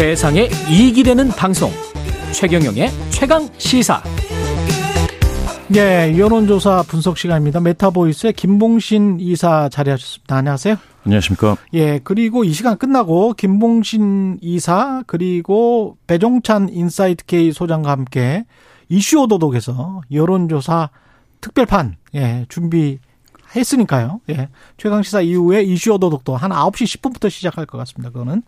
세상에 이익이 되는 방송 최경영의 최강 시사 예, 여론조사 분석 시간입니다. 메타보이스의 김봉신 이사 자리하셨습니다. 안녕하세요. 안녕하십니까. 예, 그리고 이 시간 끝나고 김봉신 이사 그리고 배종찬 인사이트 K 소장과 함께 이슈 오도독에서 여론조사 특별판 예, 준비했으니까요. 예. 최강 시사 이후에 이슈 오도독도 한 9시 10분부터 시작할 것 같습니다. 그거는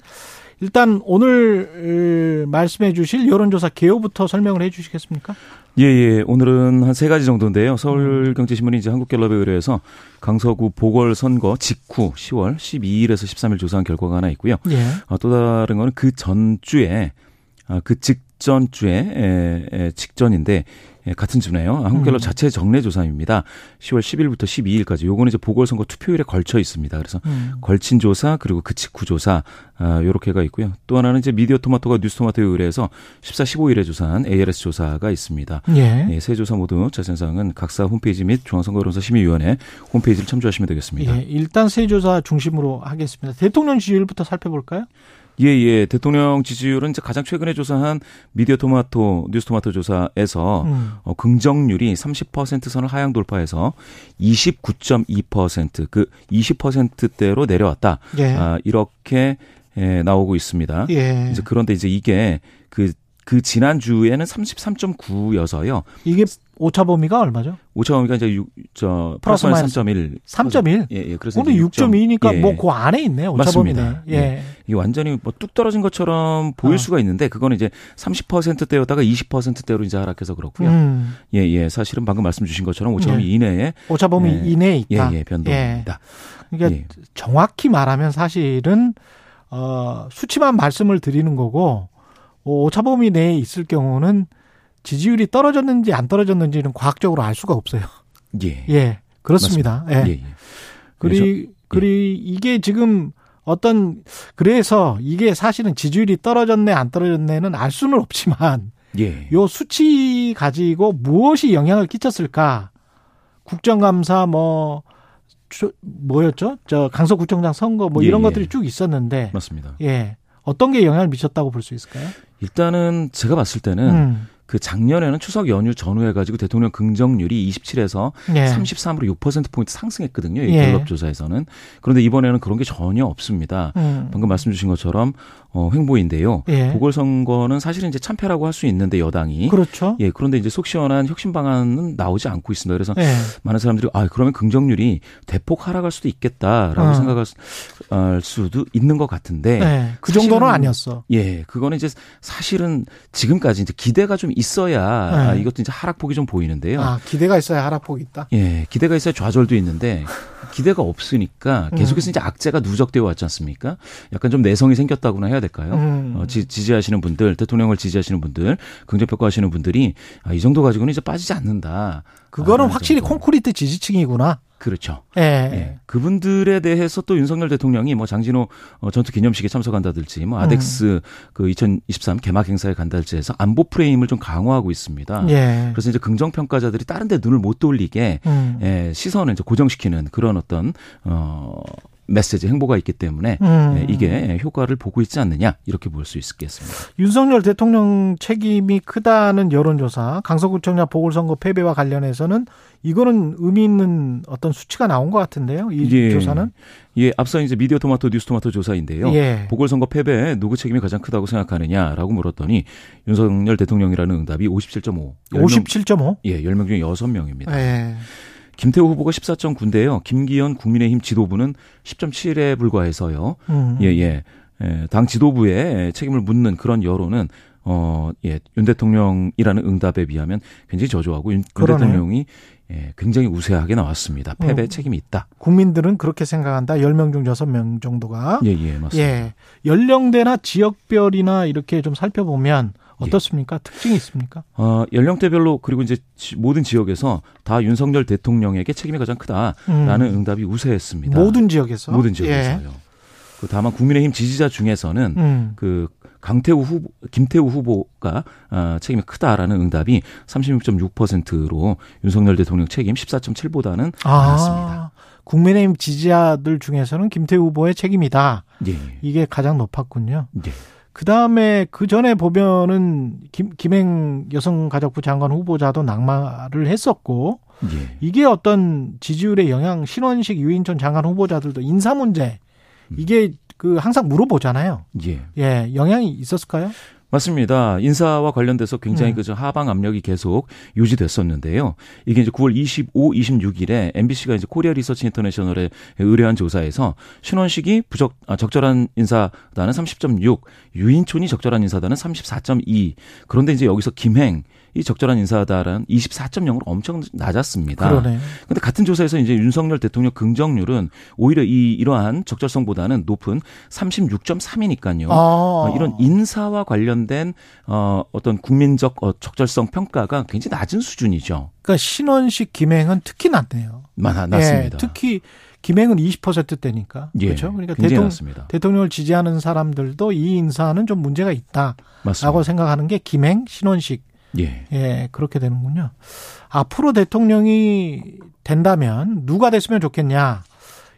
일단 오늘 말씀해 주실 여론조사 개요부터 설명을 해 주시겠습니까? 예, 예. 오늘은 한 세 가지 정도인데요. 서울경제신문이 이제 한국갤럽에 의뢰해서 강서구 보궐선거 직후 10월 12일에서 13일 조사한 결과가 하나 있고요. 예. 어, 또 다른 거는 그 전주에, 아, 그 직전주에, 에, 에, 직전인데, 예, 같은 주네요. 한국갤럽 음. 자체 정례 조사입니다. 10월 10일부터 12일까지. 요거는 이제 보궐선거 투표일에 걸쳐 있습니다. 그래서 음. 걸친 조사 그리고 그 직후 조사 아, 요렇게가 있고요. 또 하나는 이제 미디어 토마토가 뉴스 토마토에 의뢰해서 14, 15일에 조사한 ARS 조사가 있습니다. 예. 예, 세 조사 모두 자세한 사항은 각사 홈페이지 및 중앙선거여론사 심의위원회 홈페이지를 참조하시면 되겠습니다. 예, 일단 세 조사 중심으로 하겠습니다. 대통령 지지율부터 살펴볼까요? 예, 예. 대통령 지지율은 이제 가장 최근에 조사한 미디어 토마토, 뉴스 토마토 조사에서 음. 어, 긍정률이 30% 선을 하향 돌파해서 29.2%그 20%대로 내려왔다. 예. 아, 이렇게 예, 나오고 있습니다. 예. 이제 그런데 이제 이게 그, 그 지난주에는 33.9여서요. 이게 오차 범위가 얼마죠? 오차 범위가 이제 6, 저, 플러스 마이너스 3.1. 3.1? 예, 예. 그래서 오늘 이제 6점, 6.2니까 예. 뭐그 안에 있네. 오차 맞습니다. 범위네. 예. 이게 완전히 뭐 뚝 떨어진 것처럼 보일 어. 수가 있는데 그거는 이제 30%대였다가 20%대로 이제 하락해서 그렇고요. 음. 예, 예. 사실은 방금 말씀 주신 것처럼 오차 범위 예. 이내에 오차 범위 예. 이내에 예, 있다. 예, 변동입니다. 그러니까 예. 정확히 말하면 사실은 어 수치만 말씀을 드리는 거고 어, 오차 범위 내에 있을 경우는 지지율이 떨어졌는지 안 떨어졌는지는 과학적으로 알 수가 없어요. 예. 예. 그렇습니다. 예. 예, 예. 그리 그리 이게 지금 어떤 그래서 이게 사실은 지지율이 떨어졌네 안 떨어졌네는 알 수는 없지만 예. 요 수치 가지고 무엇이 영향을 끼쳤을까? 국정감사 뭐 저, 뭐였죠? 저 강서구청장 선거 뭐 예, 이런 예. 것들이 쭉 있었는데 맞습니다. 예 어떤 게 영향을 미쳤다고 볼 수 있을까요? 일단은 제가 봤을 때는 음. 그 작년에는 추석 연휴 전후해 가지고 대통령 긍정률이 27에서 예. 33으로 6%포인트 상승했거든요. 이 예. 갤럽 조사에서는. 그런데 이번에는 그런 게 전혀 없습니다. 음. 방금 말씀 주신 것처럼 어 횡보인데요. 예. 보궐선거는 사실은 이제 참패라고 할 수 있는데 여당이 그렇죠. 예, 그런데 이제 속 시원한 혁신 방안은 나오지 않고 있습니다. 그래서 예. 많은 사람들이 아, 그러면 긍정률이 대폭 하락할 수도 있겠다라고 어. 생각할 수- 수도 있는 것 같은데 예. 그 정도는 아니었어. 예, 그거는 이제 사실은 지금까지 이제 기대가 좀 있어야 아, 네. 이것도 이제 하락폭이 좀 보이는데요. 아 기대가 있어야 하락폭이 있다. 예, 기대가 있어야 좌절도 있는데 기대가 없으니까 음. 계속해서 이제 악재가 누적되어 왔지 않습니까? 약간 좀 내성이 생겼다고나 해야 될까요? 음. 어, 지, 지지하시는 분들, 대통령을 지지하시는 분들, 긍정평가하시는 분들이 아, 이 정도 가지고는 이제 빠지지 않는다. 그거는 아, 확실히 정도. 콘크리트 지지층이구나. 그렇죠. 예. 예. 그분들에 대해서 또 윤석열 대통령이 뭐 장진호 어, 전투 기념식에 참석한다든지 뭐 아덱스 그2023 개막 행사에 간다든지 해서 안보 프레임을 좀 강화하고 있습니다. 예. 그래서 이제 긍정 평가자들이 다른 데 눈을 못 돌리게 음. 예, 시선을 이제 고정시키는 그런 어떤 어 메시지 행보가 있기 때문에 음. 예, 이게 효과를 보고 있지 않느냐 이렇게 볼 수 있겠습니다. 윤석열 대통령 책임이 크다는 여론조사, 강서구청장 보궐선거 패배와 관련해서는 이거는 의미 있는 어떤 수치가 나온 것 같은데요. 이 예. 조사는. 예, 앞서 이제 미디어 토마토 뉴스 토마토 조사인데요. 예. 보궐선거 패배에 누구 책임이 가장 크다고 생각하느냐라고 물었더니 윤석열 대통령이라는 응답이 57.5. 57.5. 예, 10명 중에 6명입니다. 예. 김태호 후보가 14.9인데요. 김기현 국민의힘 지도부는 10.7에 불과해서요. 음. 예, 예. 예, 당 지도부에 책임을 묻는 그런 여론은 어, 예, 윤 대통령이라는 응답에 비하면 굉장히 저조하고 윤, 윤. 대통령이 예, 굉장히 우세하게 나왔습니다. 패배에 음. 책임이 있다. 국민들은 그렇게 생각한다. 10명 중 6명 정도가. 예, 예, 맞습니다. 예. 연령대나 지역별이나 이렇게 좀 살펴보면 어떻습니까? 특징이 있습니까? 어, 연령대별로 그리고 이제 지- 모든 지역에서 다 윤석열 대통령에게 책임이 가장 크다라는 음. 응답이 우세했습니다. 모든 지역에서. 모든 지역에서요. 그 다만 국민의힘 지지자 중에서는 예. 음. 그 강태우 후보, 김태우 후보가 아, 책임이 크다라는 응답이 36.6%로 윤석열 대통령 책임 14.7보다는 많았습니다. 아, 국민의힘 지지자들 중에서는 김태우 후보의 책임이다. 예. 이게 가장 높았군요. 예. 그 다음에 그 전에 보면은 김, 김행 여성가족부 장관 후보자도 낙마를 했었고 예. 이게 어떤 지지율에 영향 신원식 유인촌 장관 후보자들도 인사 문제 이게 그 항상 물어보잖아요. 예. 예, 영향이 있었을까요? 맞습니다. 인사와 관련돼서 굉장히 음. 그 하방 압력이 계속 유지됐었는데요. 이게 이제 9월 25, 26일에 MBC가 이제 코리아 리서치 인터내셔널에 의뢰한 조사에서 신원식이 부적 아, 적절한 인사다는 30.6, 유인촌이 적절한 인사다는 34.2. 그런데 이제 여기서 김행 이 적절한 인사다라는 24.0으로 엄청 낮았습니다. 그러네. 근데 같은 조사에서 이제 윤석열 대통령 긍정률은 오히려 이 이러한 적절성보다는 높은 36.3이니까요. 아. 어, 이런 인사와 관련된 어 어떤 국민적 어, 적절성 평가가 굉장히 낮은 수준이죠. 그러니까 신원식 김행은 특히 낮네요. 마- 낮습니다. 예, 특히 김행은 20%대니까. 예, 그렇죠? 그러니까 대통령, 낮습니다. 대통령을 지지하는 사람들도 이 인사는 좀 문제가 있다라고 맞습니다. 생각하는 게 김행, 신원식. 예. 예, 그렇게 되는군요. 앞으로 대통령이 된다면 누가 됐으면 좋겠냐?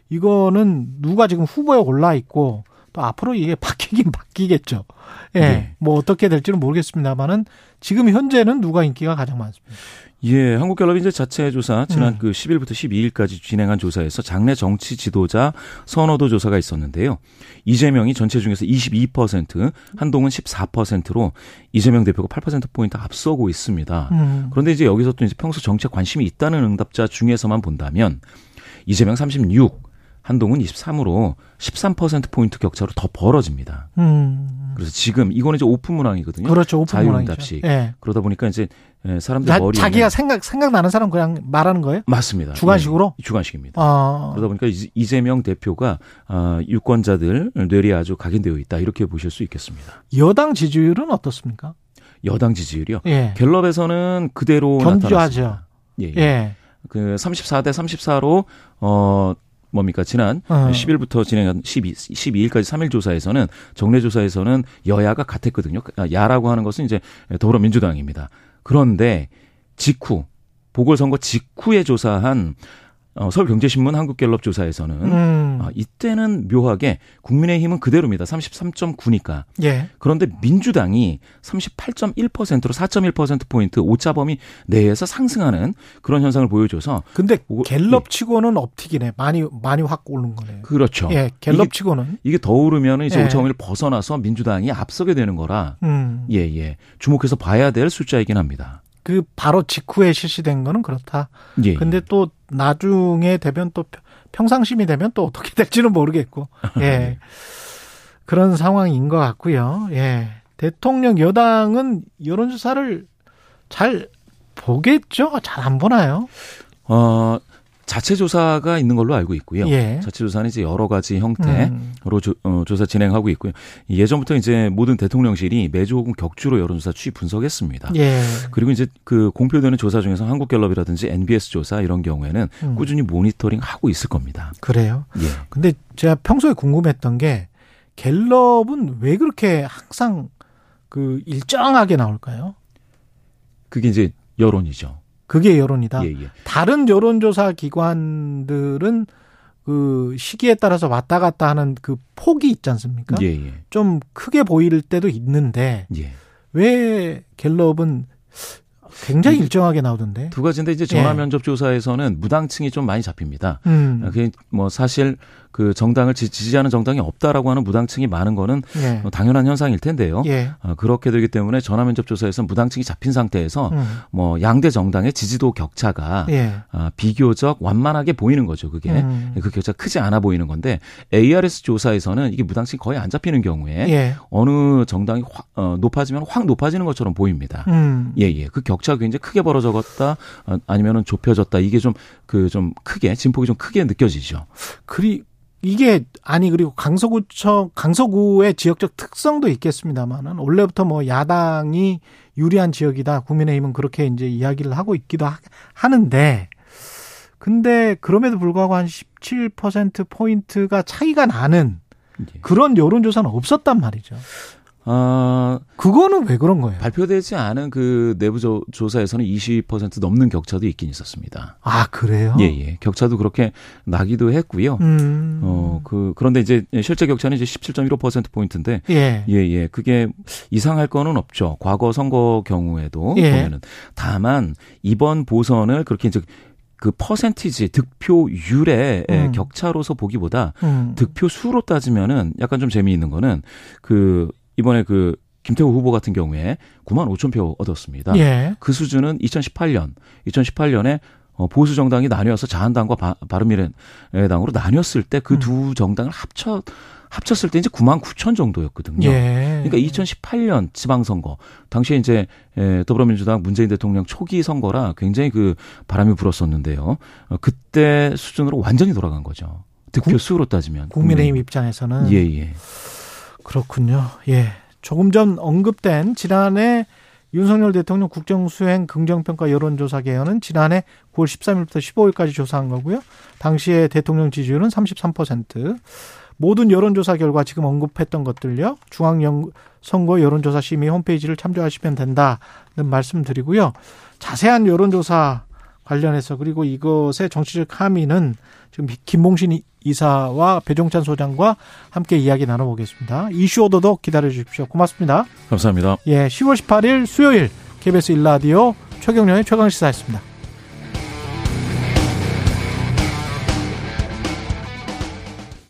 이거는 누가 지금 후보에 올라 있고 또 앞으로 이게 바뀌긴 바뀌겠죠. 예. 예. 뭐 어떻게 될지는 모르겠습니다만은 지금 현재는 누가 인기가 가장 많습니다. 예, 한국갤럽이 이제 자체 조사 지난 음. 그 10일부터 12일까지 진행한 조사에서 장내 정치 지도자 선호도 조사가 있었는데요. 이재명이 전체 중에서 22%, 한동훈 14%로 이재명 대표가 8% 포인트 앞서고 있습니다. 음. 그런데 이제 여기서 또 이제 평소 정치에 관심이 있다는 응답자 중에서만 본다면 이재명 36, 한동훈 23으로 13% 포인트 격차로 더 벌어집니다. 음. 그래서 지금 이거는 이제 오픈 문항이거든요. 그렇죠. 오픈 자유응답식. 예. 그러다 보니까 이제 예, 사람들 자, 머리에 자기가 생각 생각나는 사람 그냥 말하는 거예요? 맞습니다. 주관식으로? 예, 주관식입니다. 아. 그러다 보니까 이재명 대표가 아, 유권자들 뇌리에 아주 각인되어 있다 이렇게 보실 수 있겠습니다. 여당 지지율은 어떻습니까? 여당 지지율이요. 예. 갤럽에서는 그대로 견조하죠. 나타났습니다. 예, 예. 예. 그 34대 34로 어 뭡니까 지난 어. 10일부터 진행한 12 12일까지 3일 조사에서는 정례 조사에서는 여야가 같았거든요. 아, 야라고 하는 것은 이제 더불어민주당입니다. 그런데 직후 보궐선거 직후에 조사한 어, 서울경제신문 한국갤럽 조사에서는 음. 아, 이때는 묘하게 국민의힘은 그대로입니다. 33.9니까. 예. 그런데 민주당이 38.1%로 4.1%포인트 오차범위 내에서 상승하는 그런 현상을 보여줘서 근데 오고- 갤럽 치고는 업틱이네. 많이 많이 확 오른 거네요. 그렇죠. 예. 갤럽 이게, 치고는 이게 더 오르면 이제 예. 오차범위를 벗어나서 민주당이 앞서게 되는 거라 음. 예, 예. 주목해서 봐야 될 숫자이긴 합니다. 그 바로 직후에 실시된 거는 그렇다. 예. 근데 또 나중에 되면 또 평- 평상심이 되면 또 어떻게 될지는 모르겠고. 예. 그런 상황인 것 같고요. 예. 대통령 여당은 여론조사를 잘 보겠죠? 잘 안 보나요? 어, 자체 조사가 있는 걸로 알고 있고요. 예. 자체 조사는 이제 여러 가지 형태로 음. 조, 어, 조사 진행하고 있고요. 예전부터 이제 모든 대통령실이 매주 혹은 격주로 여론조사 취입 분석했습니다. 예. 그리고 이제 그 공표되는 조사 중에서 한국갤럽이라든지 NBS 조사 이런 경우에는 음. 꾸준히 모니터링 하고 있을 겁니다. 그래요. 예. 근데 제가 평소에 궁금했던 게 갤럽은 왜 그렇게 항상 그 일정하게 나올까요? 그게 이제 여론이죠. 그게 여론이다. 예, 예. 다른 여론조사 기관들은 그 시기에 따라서 왔다 갔다 하는 그 폭이 있지 않습니까? 예, 예. 좀 크게 보일 때도 있는데 예. 왜 갤럽은 굉장히 일정하게 나오던데? 두 가지인데 이제 전화 예. 면접 조사에서는 무당층이 좀 많이 잡힙니다. 음. 그게 뭐 사실 그 정당을 지- 지지하는 정당이 없다라고 하는 무당층이 많은 거는 예. 뭐 당연한 현상일 텐데요. 예. 어, 그렇게 되기 때문에 전화 면접 조사에서 무당층이 잡힌 상태에서 음. 뭐 양대 정당의 지지도 격차가 예. 아, 비교적 완만하게 보이는 거죠. 그게 음. 그 격차가 크지 않아 보이는 건데 ARS 조사에서는 이게 무당층이 거의 안 잡히는 경우에 예. 어느 정당이 확, 어, 높아지면 확 높아지는 것처럼 보입니다. 음. 예, 예. 그 격차가 굉장히 크게 벌어졌다, 어, 아니면은 좁혀졌다. 이게 좀, 그, 좀 크게, 진폭이 좀 크게 느껴지죠. 그리 이게 아니 그리고 강서구청 강서구의 지역적 특성도 있겠습니다만은 원래부터 뭐 야당이 유리한 지역이다 국민의힘은 그렇게 이제 이야기를 하고 있기도 하, 하는데 근데 그럼에도 불구하고 한 17% 포인트가 차이가 나는 예. 그런 여론조사는 없었단 말이죠. 아, 그거는 왜 그런 거예요? 발표되지 않은 그 내부 조, 조사에서는 20% 넘는 격차도 있긴 있었습니다. 아, 그래요? 예, 예. 격차도 그렇게 나기도 했고요. 음. 어, 그, 그런데 이제 실제 격차는 이제 17.15%포인트인데, 예. 예, 예. 그게 이상할 거는 없죠. 과거 선거 경우에도 예. 보면은. 다만, 이번 보선을 그렇게 이제 그 퍼센티지 득표율의 음. 격차로서 보기보다 음. 득표 수로 따지면은 약간 좀 재미있는 거는 그 이번에 그 김태호 후보 같은 경우에 9만 5천 표 얻었습니다. 예. 그 수준은 2018년, 2018년에 어, 보수 정당이 나뉘어서 자한당과 바, 바른미래당으로 나뉘었을 때 그두 음. 정당을 합쳐 합쳤을 때 이제 9만 9천 정도였거든요. 예. 그러니까 2018년 지방선거 당시에 이제 에, 더불어민주당 문재인 대통령 초기 선거라 굉장히 그 바람이 불었었는데요. 어, 그때 수준으로 완전히 돌아간 거죠. 득표 수로 따지면 국민의힘 입장에서는 예 예. 그렇군요. 예. 조금 전 언급된 지난해 윤석열 대통령 국정수행 긍정평가 여론조사 개헌은 지난해 9월 13일부터 15일까지 조사한 거고요. 당시에 대통령 지지율은 33%. 모든 여론조사 결과 지금 언급했던 것들요. 중앙선거 여론조사 심의 홈페이지를 참조하시면 된다는 말씀드리고요. 자세한 여론조사 관련해서 그리고 이것의 정치적 함의는 지금 김봉신 이사와 배종찬 소장과 함께 이야기 나눠보겠습니다. 이슈 오더도 기다려 주십시오. 고맙습니다. 감사합니다. 예, 10월 18일 수요일 KBS 일라디오 최경련의 최강시사였습니다.